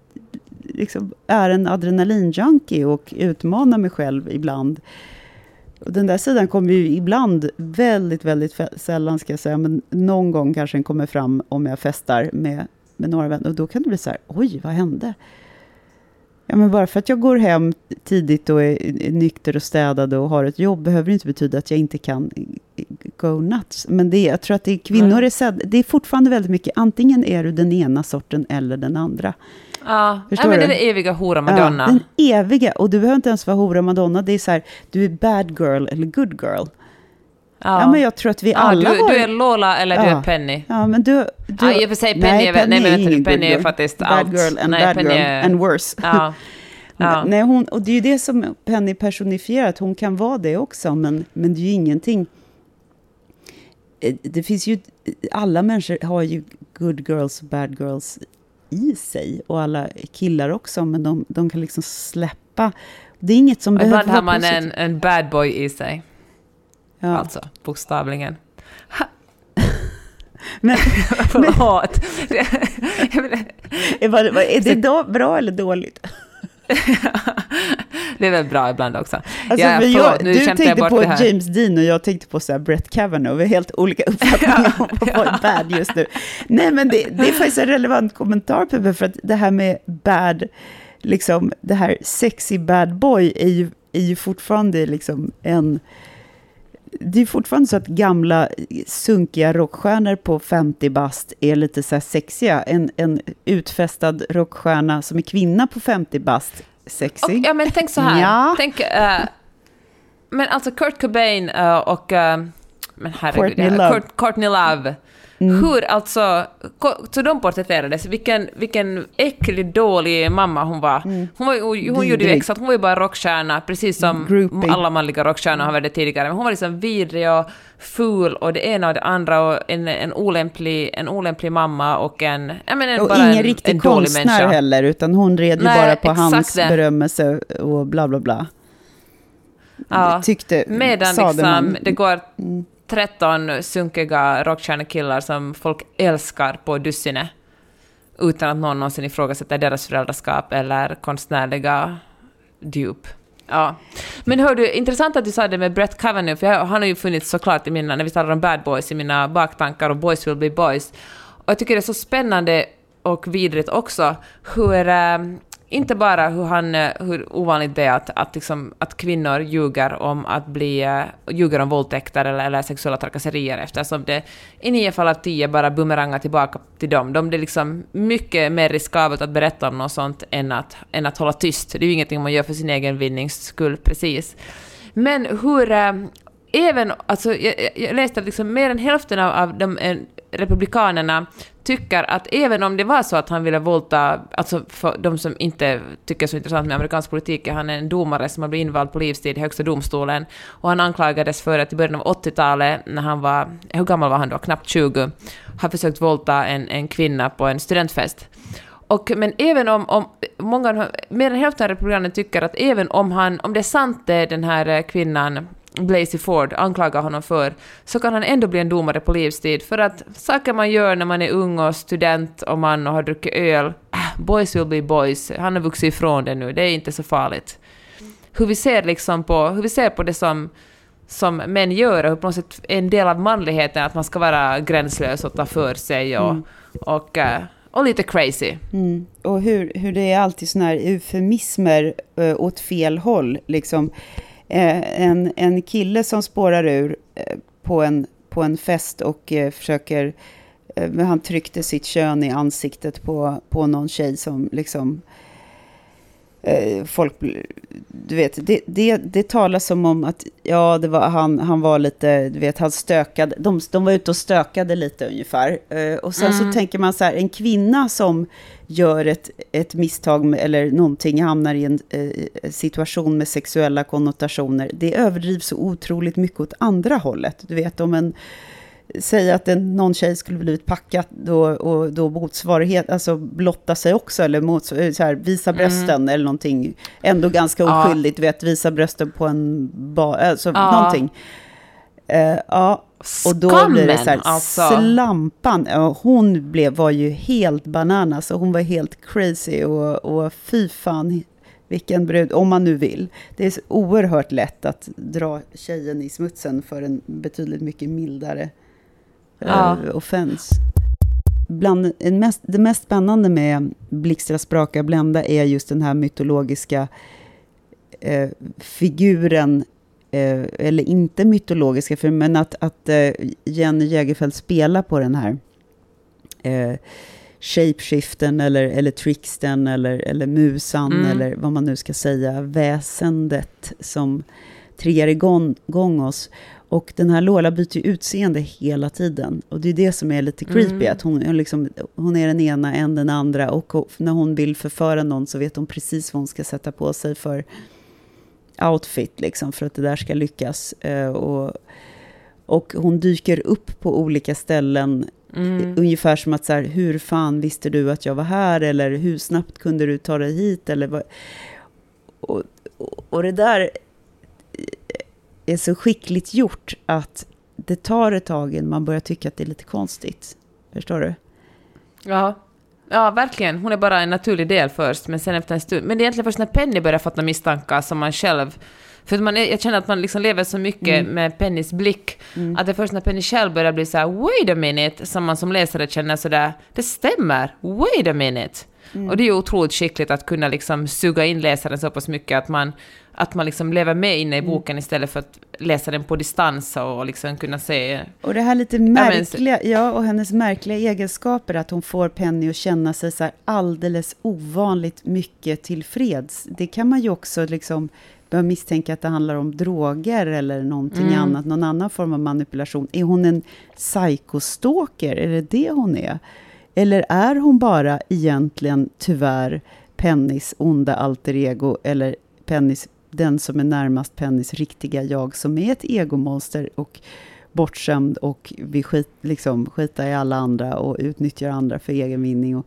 liksom, är en adrenalinjunkie och utmanar mig själv ibland. Den där sidan kommer ju ibland, väldigt, väldigt sällan ska jag säga, men någon gång kanske den kommer fram om jag festar med, med några vänner. Och då kan det bli så här, oj, vad hände? Ja, men bara för att jag går hem tidigt och är, nykter och städad och har ett jobb behöver det inte betyda att jag inte kan go nuts. Men det, jag tror att det är kvinnor, är, sedd- det är fortfarande väldigt mycket, antingen är du den ena sorten eller den andra. Ja, Förstår ja men du? är den eviga hora Madonna. Ja, den eviga. Och du behöver inte ens vara hora Madonna. Det är så här, du är bad girl eller good girl. Ja, men jag tror att vi Ja, alla du, har... du är Lola eller du Ja. är Penny. Ja, men du... du Ja, i och för sig, Penny är väl- nej, men ingen Penny är faktiskt bad allt. girl and Nej, bad Penny girl är- and worse. Ja. Ja. Nej, hon, och det är ju det som Penny personifierar, att hon kan vara det också, men, men det är ju ingenting... Eh, Det finns ju... Alla människor har ju good girls och bad girls i sig, och alla killar också, men de, de kan liksom släppa. Det är inget som Och behöver Ibland har man en, en bad boy i sig. Ja. Alltså, bokstavligen. Men, Förlåt. är det då bra eller dåligt? Det är väl bra ibland också. Alltså, ja, för förlåt, jag, nu du jag tänkte på. James Dean och jag tänkte på så Brett Kavanaugh. Vi har helt olika uppfattningar om vad är bad just nu. Nej, men det, det är faktiskt en relevant kommentar, Peppe, för att det här med bad, liksom det här sexy bad boy är ju, är ju fortfarande liksom en... Det är fortfarande så att gamla sunkiga rockstjärnor på 50 bast är lite så sexiga. En, en utfästad rockstjärna som är kvinna på 50 bast, sexy. Och, ja, men tänk så här. Ja. Tänk, eh, men alltså Kurt Cobain eh, och... eh, men herregud, Courtney Love. Kurt, Courtney Love. Mm. Hur alltså... Så de porträtterades. Vilken, vilken äcklig, dålig mamma hon var. Hon, var, ju- hon, gjorde ju exakt, hon var ju bara rockstjärna, precis som Groupie. alla manliga rockstjärnor har varit tidigare. Men hon var liksom vidrig och ful och det ena och det andra och en, en, olämplig, en olämplig mamma och en... Jag menar, Och bara ingen en, riktig en dålig konstnär människa. heller, utan hon red ju Nej, bara på hans det. berömmelse och bla bla bla. Ja. Tyckte, Medan liksom, man. det går Mm. 13 sunkiga rockstjärnekillar som folk älskar på dussinet utan att någon någonsin ifrågasätter deras föräldraskap eller konstnärliga djup. Ja. Men hör du, intressant att du sa det med Brett Kavanaugh, för jag, han har ju funnits såklart i mina, när vi talar om bad boys, i mina baktankar och boys will be boys. Och jag tycker det är så spännande och vidrigt också hur, eh, inte bara hur, han, eh, hur ovanligt det är att, att, liksom, att kvinnor ljuger om att bli, eh, ljuger om våldtäkter eller, eller sexuella trakasserier eftersom det i nio fall av tio bara bumerangar tillbaka till dem. De, det är liksom mycket mer riskabelt att berätta om något sånt än att, än att hålla tyst. Det är ju ingenting man gör för sin egen vinnings skull precis. Men hur... Eh, även, alltså, jag, jag- läste att liksom mer än hälften av, av de republikanerna tycker att även om det var så att han ville våldta, alltså för de som inte tycker så intressant med amerikansk politik, är han en domare som har blivit invald på livstid i högsta domstolen och han anklagades för att i början av 80-talet, när han var, hur gammal var han då, knappt 20, har försökt våldta en, en kvinna på en studentfest. Och, men även om, om många, mer än hälften av republikanerna tycker att även om, han, om det är sant det den här kvinnan Blasey Ford anklagar honom för, så kan han ändå bli en domare på livstid för att saker man gör när man är ung och student och man har druckit öl, äh, boys will be boys, han har vuxit ifrån det nu, det är inte så farligt. Hur vi ser liksom på, hur vi ser på det som som män gör och på något sätt en del av manligheten att man ska vara gränslös och ta för sig och, och, eh, och lite crazy. Mm. Och hur, hur det är alltid såna här eufemismer uh, åt fel håll. Liksom. Eh, en, en kille som spårar ur eh, på, en, på en fest och eh, försöker... Eh, han tryckte sitt kön i ansiktet på, på någon tjej som liksom... Eh, folk, du vet, det, det, det talas som om att ja, det var, han, han var lite, du vet, han stökade, de, de var ute och stökade lite ungefär. Eh, och sen så tänker man så här, en kvinna som gör ett, ett misstag eller någonting, hamnar i en eh, situation med sexuella konnotationer, det överdrivs så otroligt mycket åt andra hållet. Du vet, om en Säg att en, någon tjej skulle blivit packad då, och då motsvarighet, alltså blotta sig också, eller mots, så här, visa brösten eller någonting. Ändå ganska Ja. oskyldigt, du vet, visa brösten på en bar, alltså Ja. någonting. Eh, ja, och då blir det så här, alltså. slampan, ja, hon blev, var ju helt bananas och hon var helt crazy och, och fy fan, vilken brud, om man nu vill. Det är oerhört lätt att dra tjejen i smutsen för en betydligt mycket mildare Ja. eh, offens. Bland en mest, det mest spännande med Blixtra, spraka, blända är just den här mytologiska eh, figuren, eh, eller inte mytologiska, för, men att, att eh, Jenny Jägerfeld spelar på den här eh, shapeshiften eller, eller tricksten eller, eller musan Mm. eller vad man nu ska säga, väsendet som triggar igång, igång oss. Och den här Lola byter ju utseende hela tiden. Och det är det som är lite creepy, Mm. att hon, hon liksom, hon är den ena än den andra. Och när hon vill förföra någon så vet hon precis vad hon ska sätta på sig för outfit, liksom, för att det där ska lyckas. Eh, och, och hon dyker upp på olika ställen Mm. Ungefär som att så här, hur fan visste du att jag var här? Eller hur snabbt kunde du ta dig hit? Eller vad? Och, och, och det där är så skickligt gjort att det tar ett tag innan man börjar tycka att det är lite konstigt. Förstår du? Ja. ja, verkligen. Hon är bara en naturlig del först, men sen efter en stund. Men det är egentligen först när Penny börjar fatta misstankar som man själv... För att man är, jag känner att man liksom lever så mycket med Pennys blick, att det är först när Penny själv börjar bli så här wait a minute, som man som läsare känner sådär, det stämmer, wait a minute. Och det är ju otroligt skickligt att kunna liksom suga in läsaren så pass mycket att man, att man liksom lever med inne i boken istället för att läsa den på distans och liksom kunna se... Och det här lite märkliga, ja, och hennes märkliga egenskaper, att hon får Penny att känna sig så alldeles ovanligt mycket tillfreds. Det kan man ju också liksom börja misstänka att det handlar om droger eller någonting Mm. annat, någon annan form av manipulation. Är hon en psykostalker? Är det det hon är? Eller är hon bara egentligen, tyvärr, Pennys onda alter ego, eller Pennys, den som är närmast Pennys riktiga jag, som är ett egomonster och bortskämd och vill skit, liksom, skita i alla andra och utnyttjar andra för egen vinning. Och,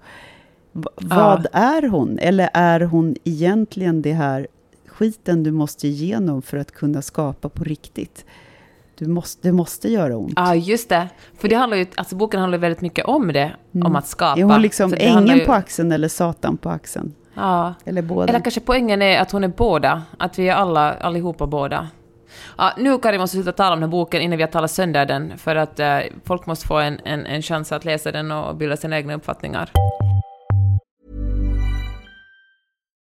v- Vad är hon? Eller är hon egentligen det här skiten du måste igenom för att kunna skapa på riktigt? Du måste, det måste göra ont. Ja, just det. För det handlar ju, alltså boken handlar väldigt mycket om det, om att skapa. Är hon liksom ängeln ju- på axeln eller satan på axeln? Ja. Eller båda? Eller kanske poängen är att hon är båda, att vi är alla, allihopa båda. Ja, nu Kari måste sluta tala om den här boken innan vi har talat sönder den, för att eh, folk måste få en, en, en chans att läsa den och bilda sina egna uppfattningar.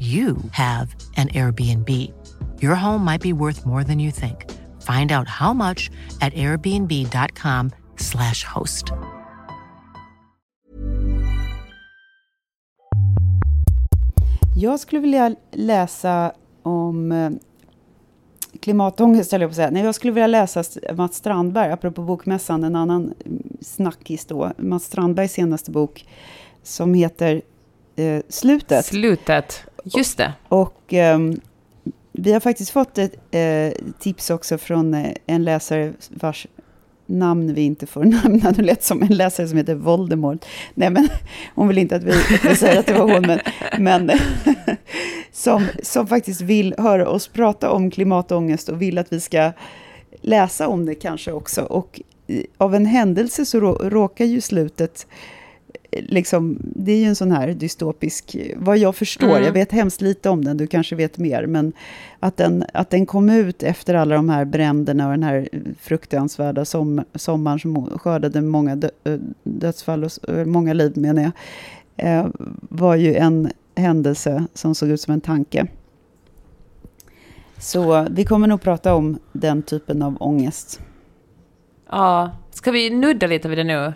you have an Airbnb. Your home might be worth more than you think. Find out how much at airbnb.com/slash host. Jag skulle vilja läsa om eh, klimatångest, höll jag på att säga. Nej, jag skulle vilja läsa Mats Strandberg, apropå Bokmässan, en annan mm, snackis då. Mats Strandbergs senaste bok som heter eh, Slutet. Slutet. Just det. Och ehm, vi har faktiskt fått ett eh, tips också från eh, en läsare vars namn vi inte får nämna. Nu lät som en läsare som heter Voldemort. Nej, men hon vill inte att vi, att vi säger att det var hon, men, men som, som faktiskt vill höra oss prata om klimatångest och vill att vi ska läsa om det kanske också. Och eh, av en händelse så rå, råkar ju slutet liksom, det är ju en sån här dystopisk, vad jag förstår, Mm. jag vet hemskt lite om den, du kanske vet mer, men att den, att den kom ut efter alla de här bränderna och den här fruktansvärda som, sommaren som skördade många dö, ö, dödsfall och ö, många liv menar jag, eh, var ju en händelse som såg ut som en tanke. Så vi kommer nog prata om den typen av ångest. Ja, ska vi nudda lite vid det nu?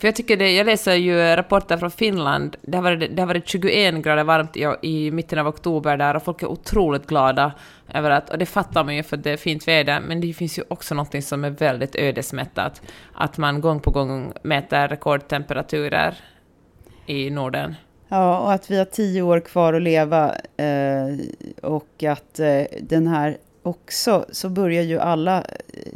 För jag tycker det, jag läser ju rapporter från Finland, det har varit, det har varit 21 grader varmt i, i mitten av oktober där och folk är otroligt glada över att, och det fattar man ju för det är fint väder, men det finns ju också något som är väldigt ödesmättat, att man gång på gång mäter rekordtemperaturer i Norden. Ja, och att vi har tio år kvar att leva eh, och att eh, den här också, så börjar ju alla eh,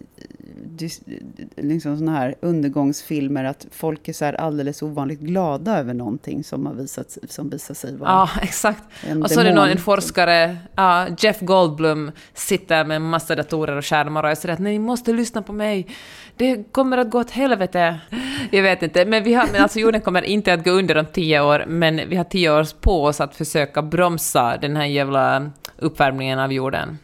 liksom såna här undergångsfilmer, att folk är så alldeles ovanligt glada över någonting som har visat, som visar sig vara Ja, exakt. Och så är det någon, en forskare, ja, Jeff Goldblum, sitter med en massa datorer och skärmar och jag säger att nej, ni måste lyssna på mig. Det kommer att gå åt helvete. Jag vet inte, men, vi har, men alltså jorden kommer inte att gå under om tio år, men vi har tio år på oss att försöka bromsa den här jävla uppvärmningen av jorden.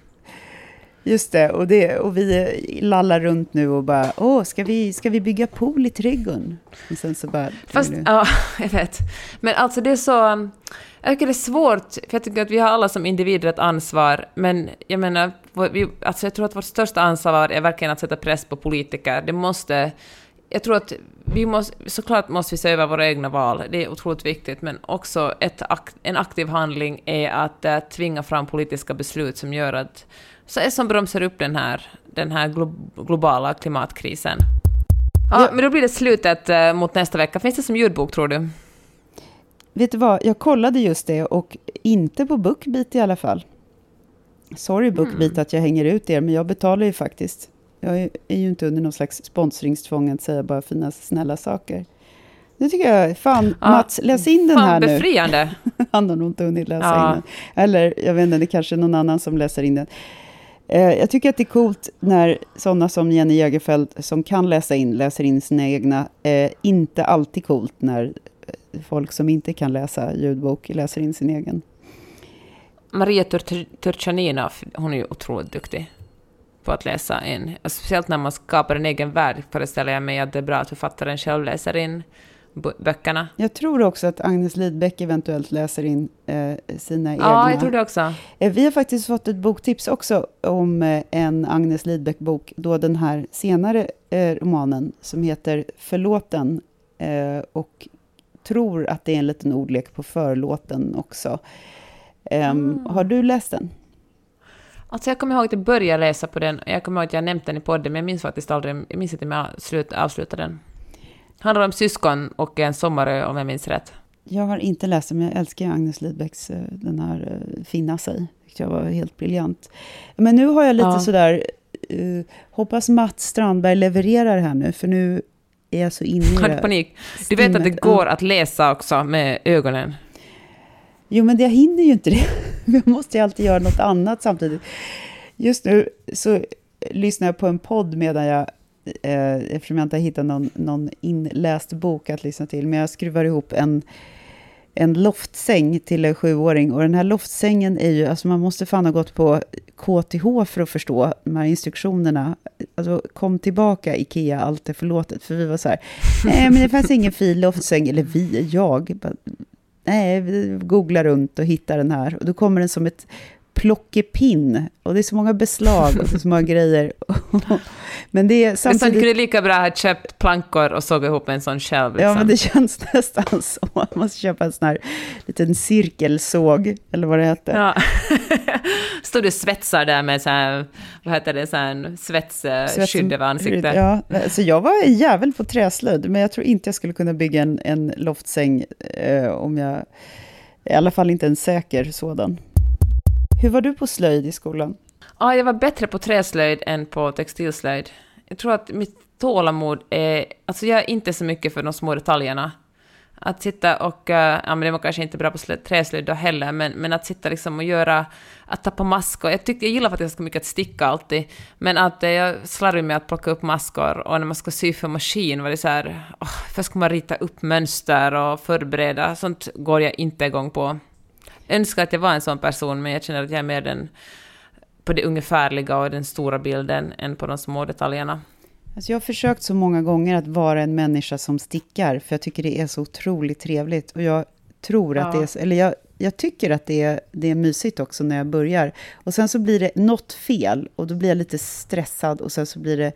Just det, och, det, och vi lallar runt nu och bara, åh, ska vi, ska vi bygga pool i trädgården? Och sen så bara... Fast, ja, jag vet. Men alltså det är så... Jag tycker det är svårt, för jag tycker att vi har alla som individer ett ansvar, men jag menar, vi, alltså jag tror att vårt största ansvar är verkligen att sätta press på politiker. Det måste... Jag tror att vi måste, såklart måste vi se över våra egna val, det är otroligt viktigt, men också ett, en aktiv handling är att eh, tvinga fram politiska beslut som gör att, så som bromsar upp den här, den här glo, globala klimatkrisen. Ja, men då blir det slutet eh, mot nästa vecka. Finns det som ljudbok, tror du? Vet du vad, jag kollade just det och inte på Bookbeat i alla fall. Sorry Bookbeat att jag hänger ut er, men jag betalar ju faktiskt. Jag är, är ju inte under någon slags sponsringstvång att säga bara fina, snälla saker. Det tycker jag, fan Ja, Mats, läs in den här nu. befriande. Han har nog inte hunnit läsa Ja. in den. Eller jag vet inte, det är kanske är någon annan som läser in den. Eh, jag tycker att det är coolt när sådana som Jenny Jägerfeld, som kan läsa in, läser in sina egna. Eh, inte alltid coolt när eh, folk som inte kan läsa ljudbok läser in sin egen. Maria Turchaninov, hon är ju otroligt duktig på att läsa in. Speciellt när man skapar en egen värld föreställer jag mig att det är bra att författaren själv läser in böckerna. Jag tror också att Agnes Lidbeck eventuellt läser in eh, sina egna. Ja, jag tror det också. Eh, Vi har faktiskt fått ett boktips också om eh, en Agnes Lidbeck-bok, då den här senare eh, romanen som heter Förlåten eh, och tror att det är en liten ordlek på förlåten också. Ehm, Har du läst den? Alltså jag kommer ihåg att jag började läsa på den, jag kommer ihåg att jag nämnt den i podden, men jag minns faktiskt aldrig, jag minns inte om jag slut, avslutade den. Handlar om syskon och en sommarö, om jag minns rätt. Jag har inte läst den, men jag älskar Agnes Lidbecks eh, den här eh, Finna sig. Tyckte jag var helt briljant. Men nu har jag lite Ja. sådär, eh, hoppas Mats Strandberg levererar här nu, för nu är jag så inne i det. panik? Du vet att det går att läsa också med ögonen. Jo, men jag hinner ju inte det. Jag måste ju alltid göra något annat samtidigt. Just nu så lyssnar jag på en podd medan jag, eh, eftersom jag inte har hittat någon, någon inläst bok att lyssna till, men jag skruvar ihop en, en loftsäng till en sjuåring. Och den här loftsängen är ju, alltså man måste fan ha gått på KTH för att förstå de här instruktionerna. Alltså, kom tillbaka, Ikea, allt är förlåtet. För vi var så här, nej men det fanns ingen fin loftsäng, eller vi, jag. Bara, Nej, vi googlar runt och hittar den här. Och då kommer den som ett plockepinn. Och det är så många beslag och så många grejer. men det är Samtidigt... Samtidigt... kunde lika bra ha köpt plankor och såg ihop en sån själv. Liksom. Ja, men det känns nästan så. Man måste köpa en sån här liten cirkelsåg, eller vad det heter. Ja. Står du och svetsar där med så här, vad heter det, så här svetsskydd över ansiktet? Ja, så jag var en jävel på träslöjd, men jag tror inte jag skulle kunna bygga en, en loftsäng eh, om jag... I alla fall inte en säker sådan. Hur var du på slöjd i skolan? Ja, jag var bättre på träslöjd än på textilslöjd. Jag tror att mitt tålamod är... Alltså jag är inte så mycket för de små detaljerna. Att sitta och, eh, ja men det var kanske inte bra på träslöjd då heller, men, men att sitta liksom och göra, att tappa maskor. Jag, tyckte, jag gillar faktiskt ganska mycket att sticka alltid, men att eh, jag slarvade med att plocka upp maskor och när man ska sy för maskin var det så här, Oh, först ska man rita upp mönster och förbereda, sånt går jag inte igång på. Önskar att jag var en sån person, men jag känner att jag är mer den på det ungefärliga och den stora bilden än på de små detaljerna. Alltså jag har försökt så många gånger att vara en människa som stickar, för jag tycker det är så otroligt trevligt. Och jag tror att Ja. det är, eller jag, jag tycker att det är, det är mysigt också när jag börjar. Och sen så blir det något fel, och då blir jag lite stressad, och sen så blir det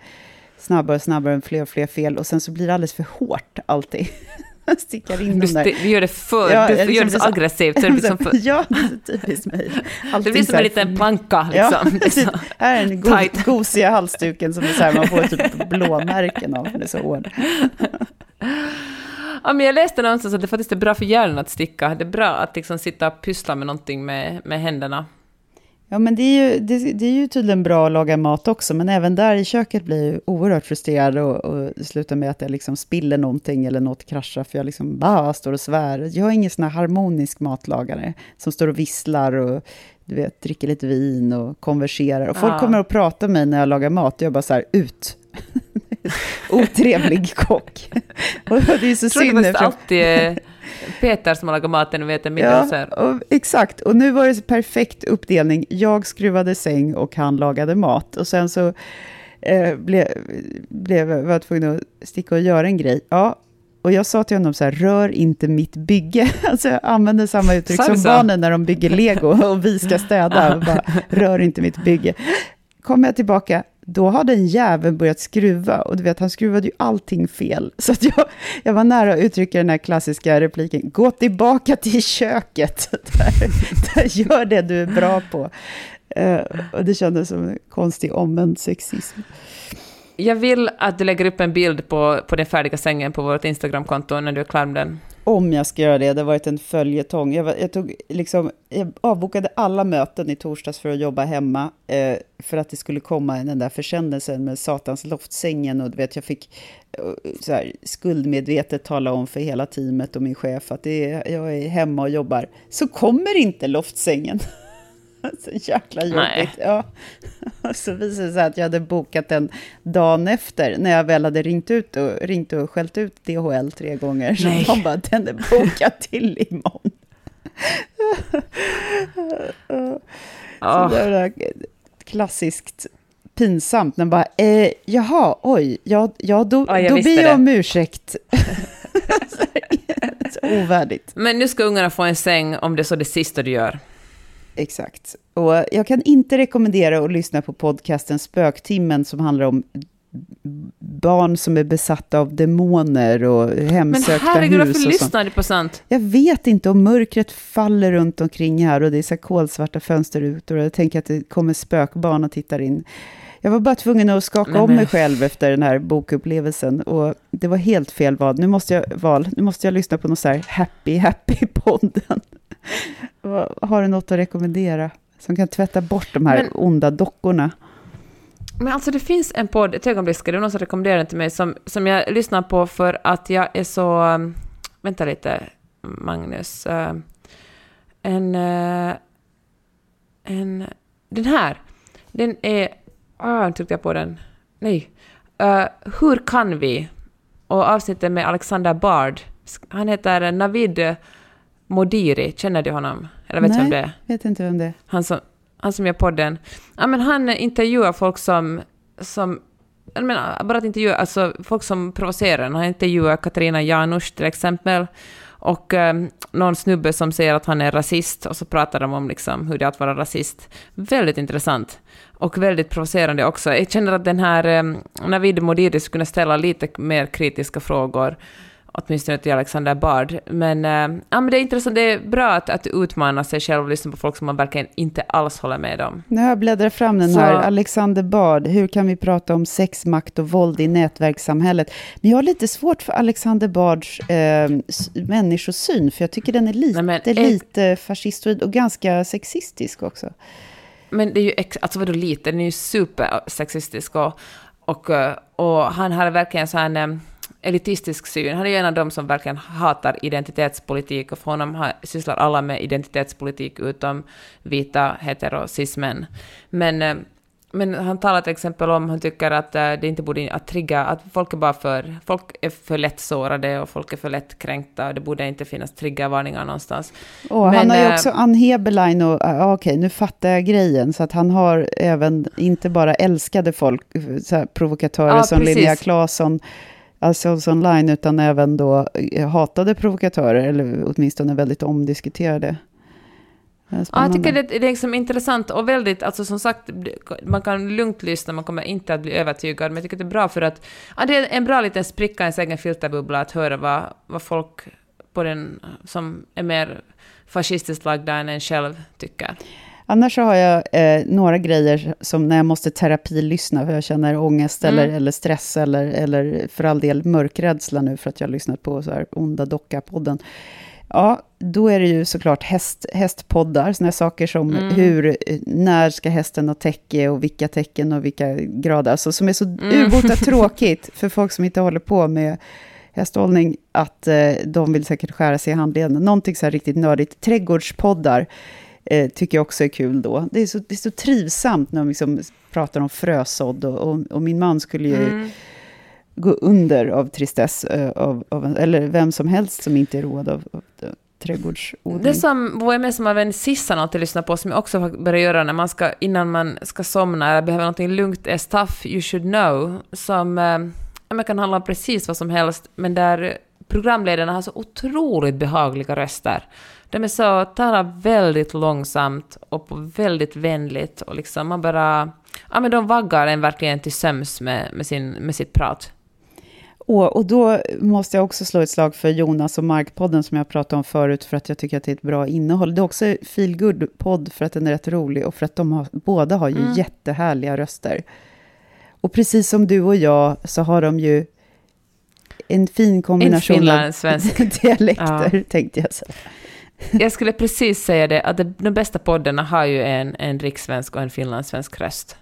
snabbare och snabbare, fler och fler fel, och sen så blir det alldeles för hårt alltid. Stickar in Du, där... du gör det för, Ja, du jag gör liksom det så blir så- aggressivt, så det blir som för, Ja, det är typiskt mig. det Allting blir så som en liten planka Ja, liksom. Det precis. så- Här är den go Tight. gosiga halsduken som är så här, man får typ blåmärken av, det är så hård. Ja, men jag läste någonstans att det faktiskt är bra för hjärnan att sticka. Det är bra att liksom sitta och pyssla med någonting med, med händerna. Ja, men det är, ju, det, det är ju tydligen bra att laga mat också, men även där i köket blir jag oerhört frustrerad och, och det slutar med att jag liksom spiller någonting eller något kraschar, för jag liksom bara står och svär. Jag har ingen sån här harmonisk matlagare som står och visslar och du vet, dricker lite vin och konverserar. Och folk Ja. kommer och pratar med mig när jag lagar mat, och jag bara så här, ut. Otrevlig kock. Och det är så Jag tror det synd. eftersom- alltid är Peter som har lagat maten och vet en middag. Ja, och, exakt. Och nu var det perfekt uppdelning. Jag skruvade säng och han lagade mat. Och sen så eh, blev, blev, var jag tvungen att sticka och göra en grej. Ja, och jag sa till honom så här, rör inte mitt bygge. Alltså jag använder samma uttryck som så? barnen när de bygger lego och vi ska städa. Och bara, rör inte mitt bygge. Kommer jag tillbaka, då har den jäveln börjat skruva. Och du vet, han skruvade ju allting fel. Så att jag, jag var nära att uttrycka den här klassiska repliken, gå tillbaka till köket. Där, där gör det du är bra på. Uh, och det kändes som en konstig omvänd sexism. Jag vill att du lägger upp en bild på, på den färdiga sängen på vårt Instagramkonto när du är klar med den. Om jag ska göra det, det har varit en följetong. Jag, var- jag, tog, liksom, jag avbokade alla möten i torsdags för att jobba hemma, eh, för att det skulle komma den där försändelsen med satans loftsängen. Och du vet, jag fick eh, så här, skuldmedvetet tala om för hela teamet och min chef att det är, jag är hemma och jobbar. Så kommer inte loftsängen. Så jäkla jobbigt. Ja. Och så visade det sig att jag hade bokat den dagen efter, när jag väl hade ringt ut och, ringt och skällt ut DHL tre gånger. Så Nej. de bara, den är bokad till imorgon. Så det var klassiskt pinsamt, när bara, eh, jaha, oj, ja, ja då, jag då ber jag om ursäkt. ovärdigt. Men nu ska ungarna få en säng om det är så det sista du gör. Exakt. Och jag kan inte rekommendera att lyssna på podcasten Spöktimmen som handlar om barn som är besatta av demoner och Men hemsökta herregud, hus varför och sånt. lyssnar du på sånt? Jag vet inte om mörkret faller runt omkring här och det är så kolsvarta fönsterrutor och jag tänker att det kommer spökbarn och tittar in. Jag var bara tvungen att skaka Nej, om men- mig själv efter den här bokupplevelsen och det var helt fel val. Nu måste jag, val. Nu måste jag lyssna på någon så här happy, happy-podden. Har du något att rekommendera som kan tvätta bort de här Men- onda dockorna? Men alltså det finns en podd, ett ögonblick ska det var någon som rekommenderade den till mig, som, som jag lyssnar på för att jag är så... um, Vänta lite, Magnus. uh, En... uh, En... Den här. Den är... Ah, nu tryckte jag på den. Nej. Uh, Hur kan vi? Och avsnittet med Alexander Bard. Han heter Navid Modiri, känner du honom? Eller vet du vem det är? vet inte vem det är. han som, han som gör podden, ja, men han intervjuar folk som, som jag menar, bara att intervjua alltså, folk som provocerar. Han intervjuar Katarina Janouch till exempel, och eh, någon snubbe som säger att han är rasist, och så pratar de om liksom, hur det är att vara rasist. Väldigt intressant. Och väldigt provocerande också. Jag känner att den här eh, Navid Modiri skulle kunna ställa lite mer kritiska frågor, åtminstone till Alexander Bard. Men, eh, ja, men det är intressant, det är bra att, att utmana sig själv och lyssna på folk som man verkligen inte alls håller med om. Nu har jag bläddrat fram den Så- här, Alexander Bard, hur kan vi prata om sex, makt och våld i nätverkssamhället? Men jag har lite svårt för Alexander Bards s- människosyn, för jag tycker den är lite, Nej, men lite fascistoid och ganska sexistisk också. Men det är ju, ex- alltså vadå lite, den är ju supersexistisk och, och, eh, och han hade verkligen så här elitistisk syn. Han är ju en av dem som verkligen hatar identitetspolitik och för honom har, sysslar alla med identitetspolitik utom vita hetero cis-män. Men eh, men han talar till exempel om, han tycker att eh, det inte borde att trigga, att folk är bara för, folk är för lätt sårade och folk är för lätt kränkta och det borde inte finnas triggervarningar någonstans. Och Men, han har ju eh, också Ann Heberlein och, ja, okej, nu fattar jag grejen, så att han har även, inte bara älskade folk, så provokatörer Ja, som precis. Linnea Claesson, alltså online, utan även då eh, hatade provokatörer, eller åtminstone väldigt omdiskuterade. Är Ja, jag tycker det, det är liksom intressant och väldigt, alltså som sagt, man kan lugnt lyssna, man kommer inte att bli övertygad, men jag tycker det är bra för att, ja, det är en bra liten spricka i ens egen filterbubbla att höra vad, vad folk på den, som är mer fascistiskt lagda än en själv tycker. Annars så har jag eh, några grejer som när jag måste terapilyssna, för jag känner ångest Mm. eller, eller stress eller, eller för all del mörkrädsla nu för att jag har lyssnat på så här onda docka-podden. Ja, då är det ju såklart häst, hästpoddar, sådana saker som Mm. hur, eh, när ska hästen ha täcke och vilka tecken och vilka grader, alltså som är så Mm. urbota tråkigt för folk som inte håller på med hästhållning, att eh, de vill säkert skära sig i handleden. Någonting så här riktigt nördigt. Trädgårdspoddar eh, tycker jag också är kul då. Det är så, det är så trivsamt när de liksom pratar om frösådd och, och, och min man skulle ju Mm. gå under av tristess, eh, av, av, eller vem som helst som inte är road av, av, trädgårdsodling. Det som vår gemensamma vän Sissan alltid lyssnar på, som jag också börjar göra när man ska, innan man ska somna eller behöver någonting lugnt, är Stuff You Should Know, som eh, kan handla om precis vad som helst, men där programledarna har så otroligt behagliga röster. De är så, talar väldigt långsamt och väldigt vänligt och liksom man bara, ja men de vaggar en verkligen till söms med, med, sin, med sitt prat. Och, och då måste jag också slå ett slag för Jonas och Mark-podden som jag pratade om förut, för att jag tycker att det är ett bra innehåll. Det är också feel good podd för att den är rätt rolig och för att de har, båda har ju Mm. jättehärliga röster. Och precis som du och jag så har de ju en fin kombination av finlandssvensk. dialekter, tänkte jag säga. Jag skulle precis säga det, att de bästa poddarna har ju en, en rikssvensk och en finlandssvensk röst.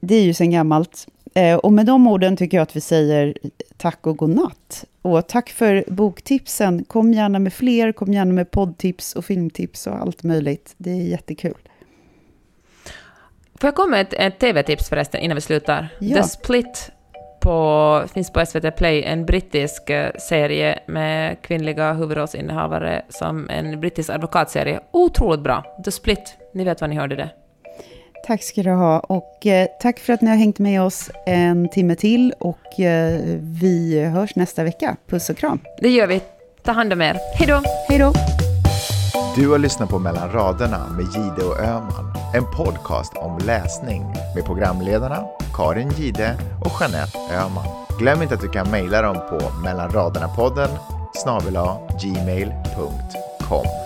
Det är ju sen gammalt. Eh, och med de orden tycker jag att vi säger tack och god natt. Och tack för boktipsen. Kom gärna med fler, kom gärna med poddtips och filmtips och allt möjligt. Det är jättekul. Får jag komma med ett, ett TV-tips förresten innan vi slutar? Ja. The Split på, finns på SVT Play, en brittisk eh, serie med kvinnliga huvudrollsinnehavare som en brittisk advokatserie. Otroligt bra. The Split, ni vet vad ni hörde det. Tack ska du ha. Och eh, tack för att ni har hängt med oss en timme till. Och eh, vi hörs nästa vecka. Puss och kram. Det gör vi. Ta hand om er. Hej då! Hej då! Du har lyssnat på Mellan raderna med Gide och Öman. En podcast om läsning med programledarna Karin Gide och Jeanette Öman. Glöm inte att du kan mejla dem på mellanraderna-podden snabel gmail.com.